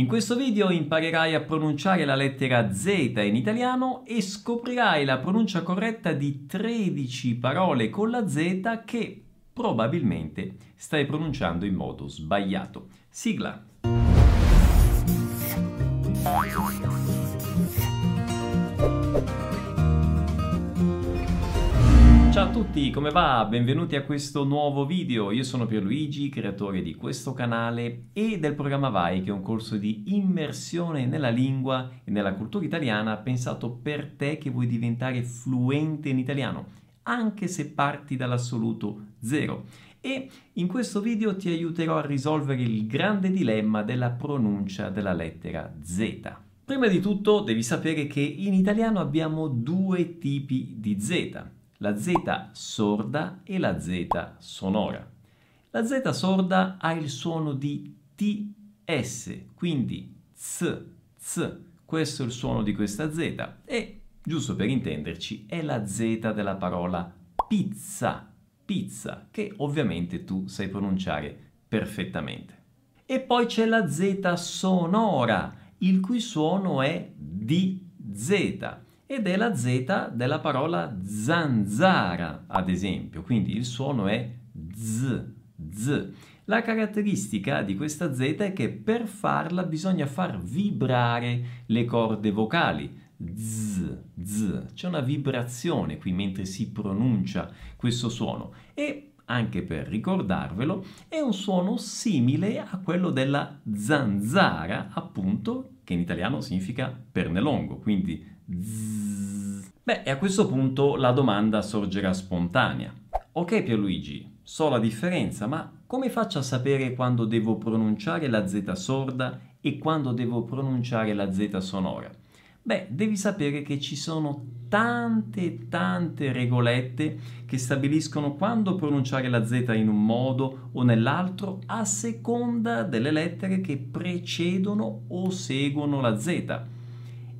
In questo video imparerai a pronunciare la lettera Z in italiano e scoprirai la pronuncia corretta di 13 parole con la Z che probabilmente stai pronunciando in modo sbagliato. Sigla. Ciao a tutti, come va? Benvenuti a questo nuovo video. Io sono Pierluigi, creatore di questo canale e del programma Vai, che è un corso di immersione nella lingua e nella cultura italiana pensato per te che vuoi diventare fluente in italiano, anche se parti dall'assoluto zero. E in questo video ti aiuterò a risolvere il grande dilemma della pronuncia della lettera Z. Prima di tutto devi sapere che in italiano abbiamo due tipi di Z la Z sorda e la Z sonora. La Z sorda ha il suono di TS, quindi Z, Z. Questo è il suono di questa Z e, giusto per intenderci, è la Z della parola pizza, pizza, che ovviamente tu sai pronunciare perfettamente. E poi c'è la Z sonora, il cui suono è DZ ed è la Z della parola zanzara, ad esempio, quindi il suono è z, z. La caratteristica di questa Z è che per farla bisogna far vibrare le corde vocali. Z, z. C'è una vibrazione qui mentre si pronuncia questo suono e anche per ricordarvelo, è un suono simile a quello della zanzara, appunto, che in italiano significa pernelongo, quindi Beh, e a questo punto la domanda sorgerà spontanea. Ok Pierluigi, so la differenza, ma come faccio a sapere quando devo pronunciare la Z sorda e quando devo pronunciare la Z sonora? Beh, devi sapere che ci sono tante tante regolette che stabiliscono quando pronunciare la Z in un modo o nell'altro a seconda delle lettere che precedono o seguono la Z.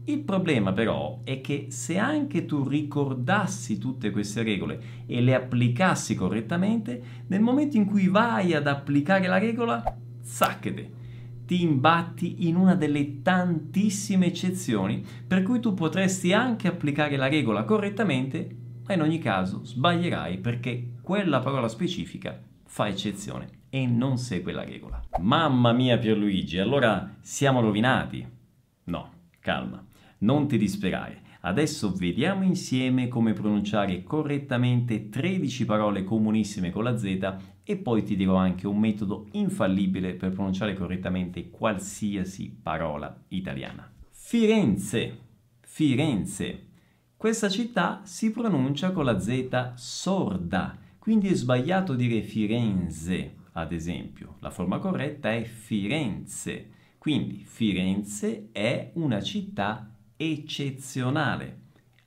Il problema però è che se anche tu ricordassi tutte queste regole e le applicassi correttamente, nel momento in cui vai ad applicare la regola, zacchete, ti imbatti in una delle tantissime eccezioni per cui tu potresti anche applicare la regola correttamente, ma in ogni caso sbaglierai perché quella parola specifica fa eccezione e non segue la regola. Mamma mia Pierluigi, allora siamo rovinati? No, calma non ti disperare. Adesso vediamo insieme come pronunciare correttamente 13 parole comunissime con la Z e poi ti dirò anche un metodo infallibile per pronunciare correttamente qualsiasi parola italiana. Firenze. Firenze. Questa città si pronuncia con la Z sorda, quindi è sbagliato dire Firenze, ad esempio. La forma corretta è Firenze. Quindi Firenze è una città eccezionale.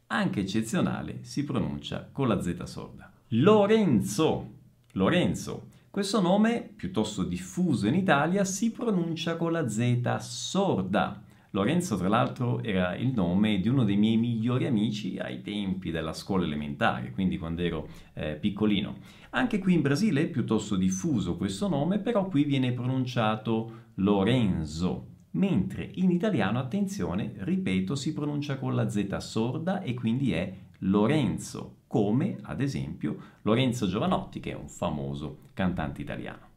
Anche eccezionale si pronuncia con la Z sorda. Lorenzo. Lorenzo. Questo nome, piuttosto diffuso in Italia, si pronuncia con la Z sorda. Lorenzo, tra l'altro, era il nome di uno dei miei migliori amici ai tempi della scuola elementare, quindi quando ero eh, piccolino. Anche qui in Brasile è piuttosto diffuso questo nome, però qui viene pronunciato Lorenzo mentre in italiano, attenzione, ripeto, si pronuncia con la Z sorda e quindi è Lorenzo, come ad esempio Lorenzo Giovanotti, che è un famoso cantante italiano.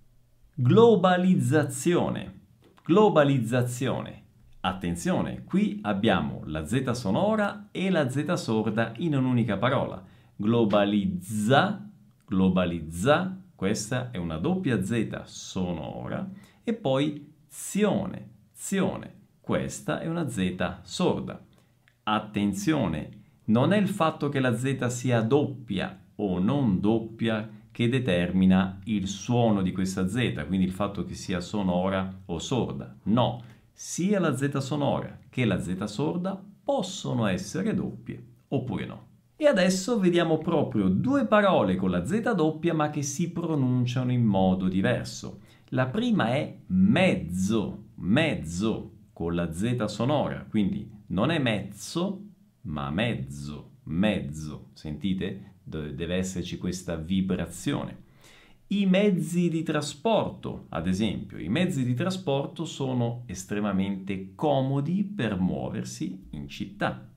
Globalizzazione. Globalizzazione. Attenzione, qui abbiamo la Z sonora e la Z sorda in un'unica parola. Globalizza, globalizza, questa è una doppia Z sonora e poi zione, Azione. Questa è una Z sorda. Attenzione, non è il fatto che la Z sia doppia o non doppia che determina il suono di questa Z, quindi il fatto che sia sonora o sorda. No, sia la Z sonora che la Z sorda possono essere doppie oppure no. E adesso vediamo proprio due parole con la Z doppia ma che si pronunciano in modo diverso. La prima è mezzo mezzo con la Z sonora, quindi non è mezzo, ma mezzo, mezzo. Sentite? deve esserci questa vibrazione. I mezzi di trasporto, ad esempio, i mezzi di trasporto sono estremamente comodi per muoversi in città.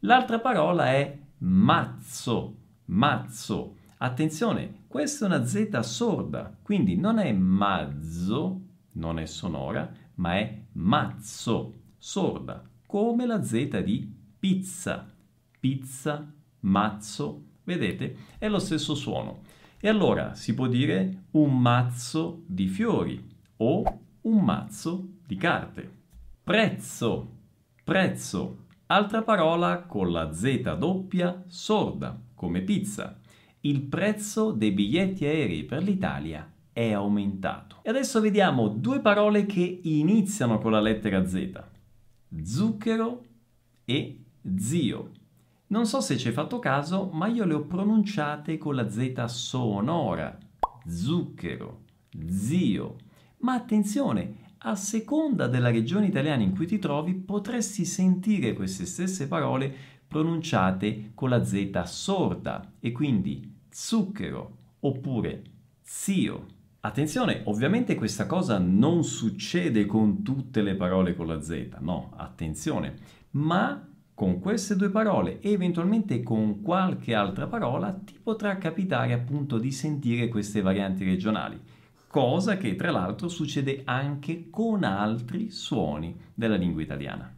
L'altra parola è mazzo, mazzo. Attenzione, questa è una Z sorda, quindi non è mazzo, non è sonora, ma è mazzo, sorda, come la Z di pizza. Pizza, mazzo, vedete? È lo stesso suono. E allora si può dire un mazzo di fiori o un mazzo di carte. Prezzo, prezzo, altra parola con la Z doppia sorda, come pizza. Il prezzo dei biglietti aerei per l'Italia è aumentato. E adesso vediamo due parole che iniziano con la lettera Z. Zucchero e zio. Non so se ci hai fatto caso, ma io le ho pronunciate con la Z sonora. Zucchero, zio. Ma attenzione, a seconda della regione italiana in cui ti trovi, potresti sentire queste stesse parole pronunciate con la Z sorda e quindi zucchero oppure zio. Attenzione, ovviamente questa cosa non succede con tutte le parole con la Z, no, attenzione, ma con queste due parole e eventualmente con qualche altra parola ti potrà capitare appunto di sentire queste varianti regionali, cosa che tra l'altro succede anche con altri suoni della lingua italiana.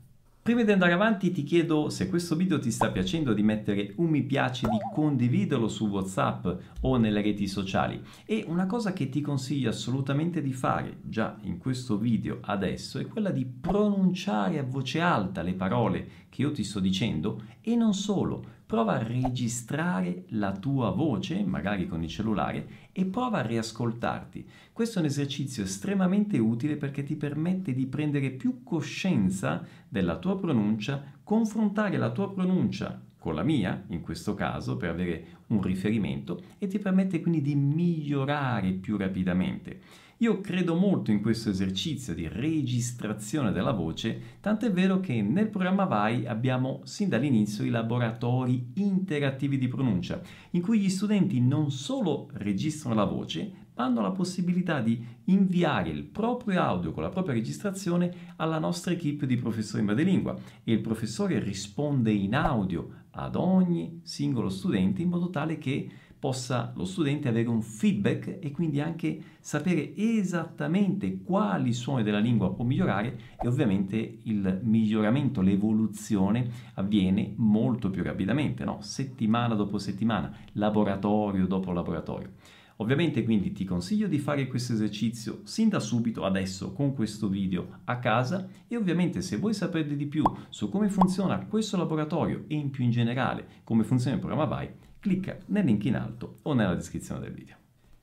Prima di andare avanti ti chiedo se questo video ti sta piacendo di mettere un mi piace, di condividerlo su WhatsApp o nelle reti sociali. E una cosa che ti consiglio assolutamente di fare già in questo video adesso è quella di pronunciare a voce alta le parole che io ti sto dicendo e non solo, prova a registrare la tua voce, magari con il cellulare, e prova a riascoltarti. Questo è un esercizio estremamente utile perché ti permette di prendere più coscienza della tua pronuncia, confrontare la tua pronuncia con la mia, in questo caso, per avere un riferimento, e ti permette quindi di migliorare più rapidamente. Io credo molto in questo esercizio di registrazione della voce, tant'è vero che nel programma VAI abbiamo sin dall'inizio i laboratori interattivi di pronuncia, in cui gli studenti non solo registrano la voce, ma hanno la possibilità di inviare il proprio audio con la propria registrazione alla nostra equipe di professori in madrelingua e il professore risponde in audio ad ogni singolo studente in modo tale che possa lo studente avere un feedback e quindi anche sapere esattamente quali suoni della lingua può migliorare e ovviamente il miglioramento, l'evoluzione avviene molto più rapidamente, no? settimana dopo settimana, laboratorio dopo laboratorio. Ovviamente quindi ti consiglio di fare questo esercizio sin da subito, adesso, con questo video a casa e ovviamente se vuoi sapere di più su come funziona questo laboratorio e in più in generale come funziona il programma VAI, clicca nel link in alto o nella descrizione del video.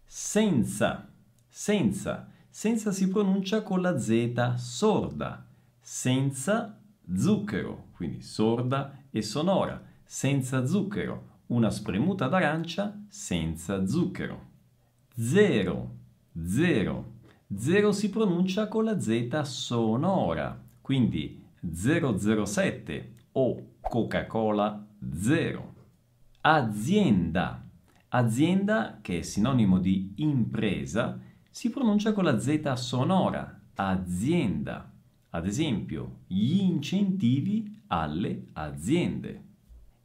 Senza, senza, senza si pronuncia con la Z sorda, senza zucchero, quindi sorda e sonora, senza zucchero, una spremuta d'arancia senza zucchero. Zero, zero, zero si pronuncia con la Z sonora, quindi 007 o Coca-Cola zero azienda. Azienda, che è sinonimo di impresa, si pronuncia con la Z sonora, azienda. Ad esempio, gli incentivi alle aziende.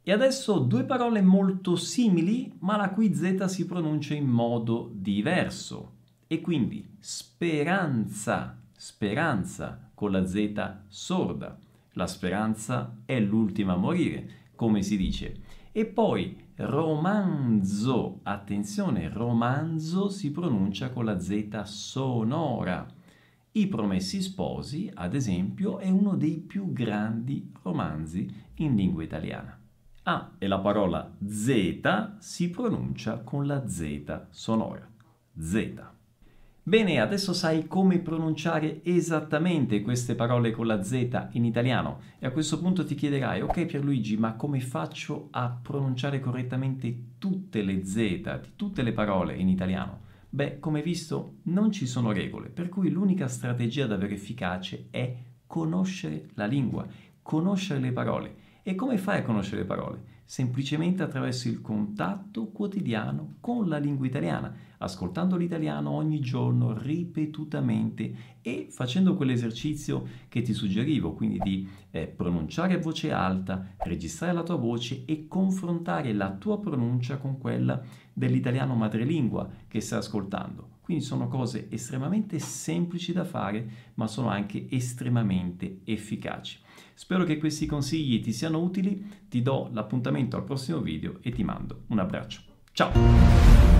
E adesso due parole molto simili, ma la cui Z si pronuncia in modo diverso. E quindi speranza, speranza con la Z sorda. La speranza è l'ultima a morire, come si dice. E poi romanzo, attenzione, romanzo si pronuncia con la Z sonora. I Promessi Sposi, ad esempio, è uno dei più grandi romanzi in lingua italiana. Ah, e la parola Z si pronuncia con la Z sonora. Z. Bene, adesso sai come pronunciare esattamente queste parole con la Z in italiano e a questo punto ti chiederai, ok Pierluigi, ma come faccio a pronunciare correttamente tutte le Z di tutte le parole in italiano? Beh, come visto, non ci sono regole, per cui l'unica strategia davvero efficace è conoscere la lingua, conoscere le parole. E come fai a conoscere le parole? Semplicemente attraverso il contatto quotidiano con la lingua italiana, ascoltando l'italiano ogni giorno ripetutamente e facendo quell'esercizio che ti suggerivo, quindi di eh, pronunciare a voce alta, registrare la tua voce e confrontare la tua pronuncia con quella dell'italiano madrelingua che stai ascoltando. Quindi sono cose estremamente semplici da fare, ma sono anche estremamente efficaci. Spero che questi consigli ti siano utili, ti do l'appuntamento al prossimo video e ti mando un abbraccio. Ciao!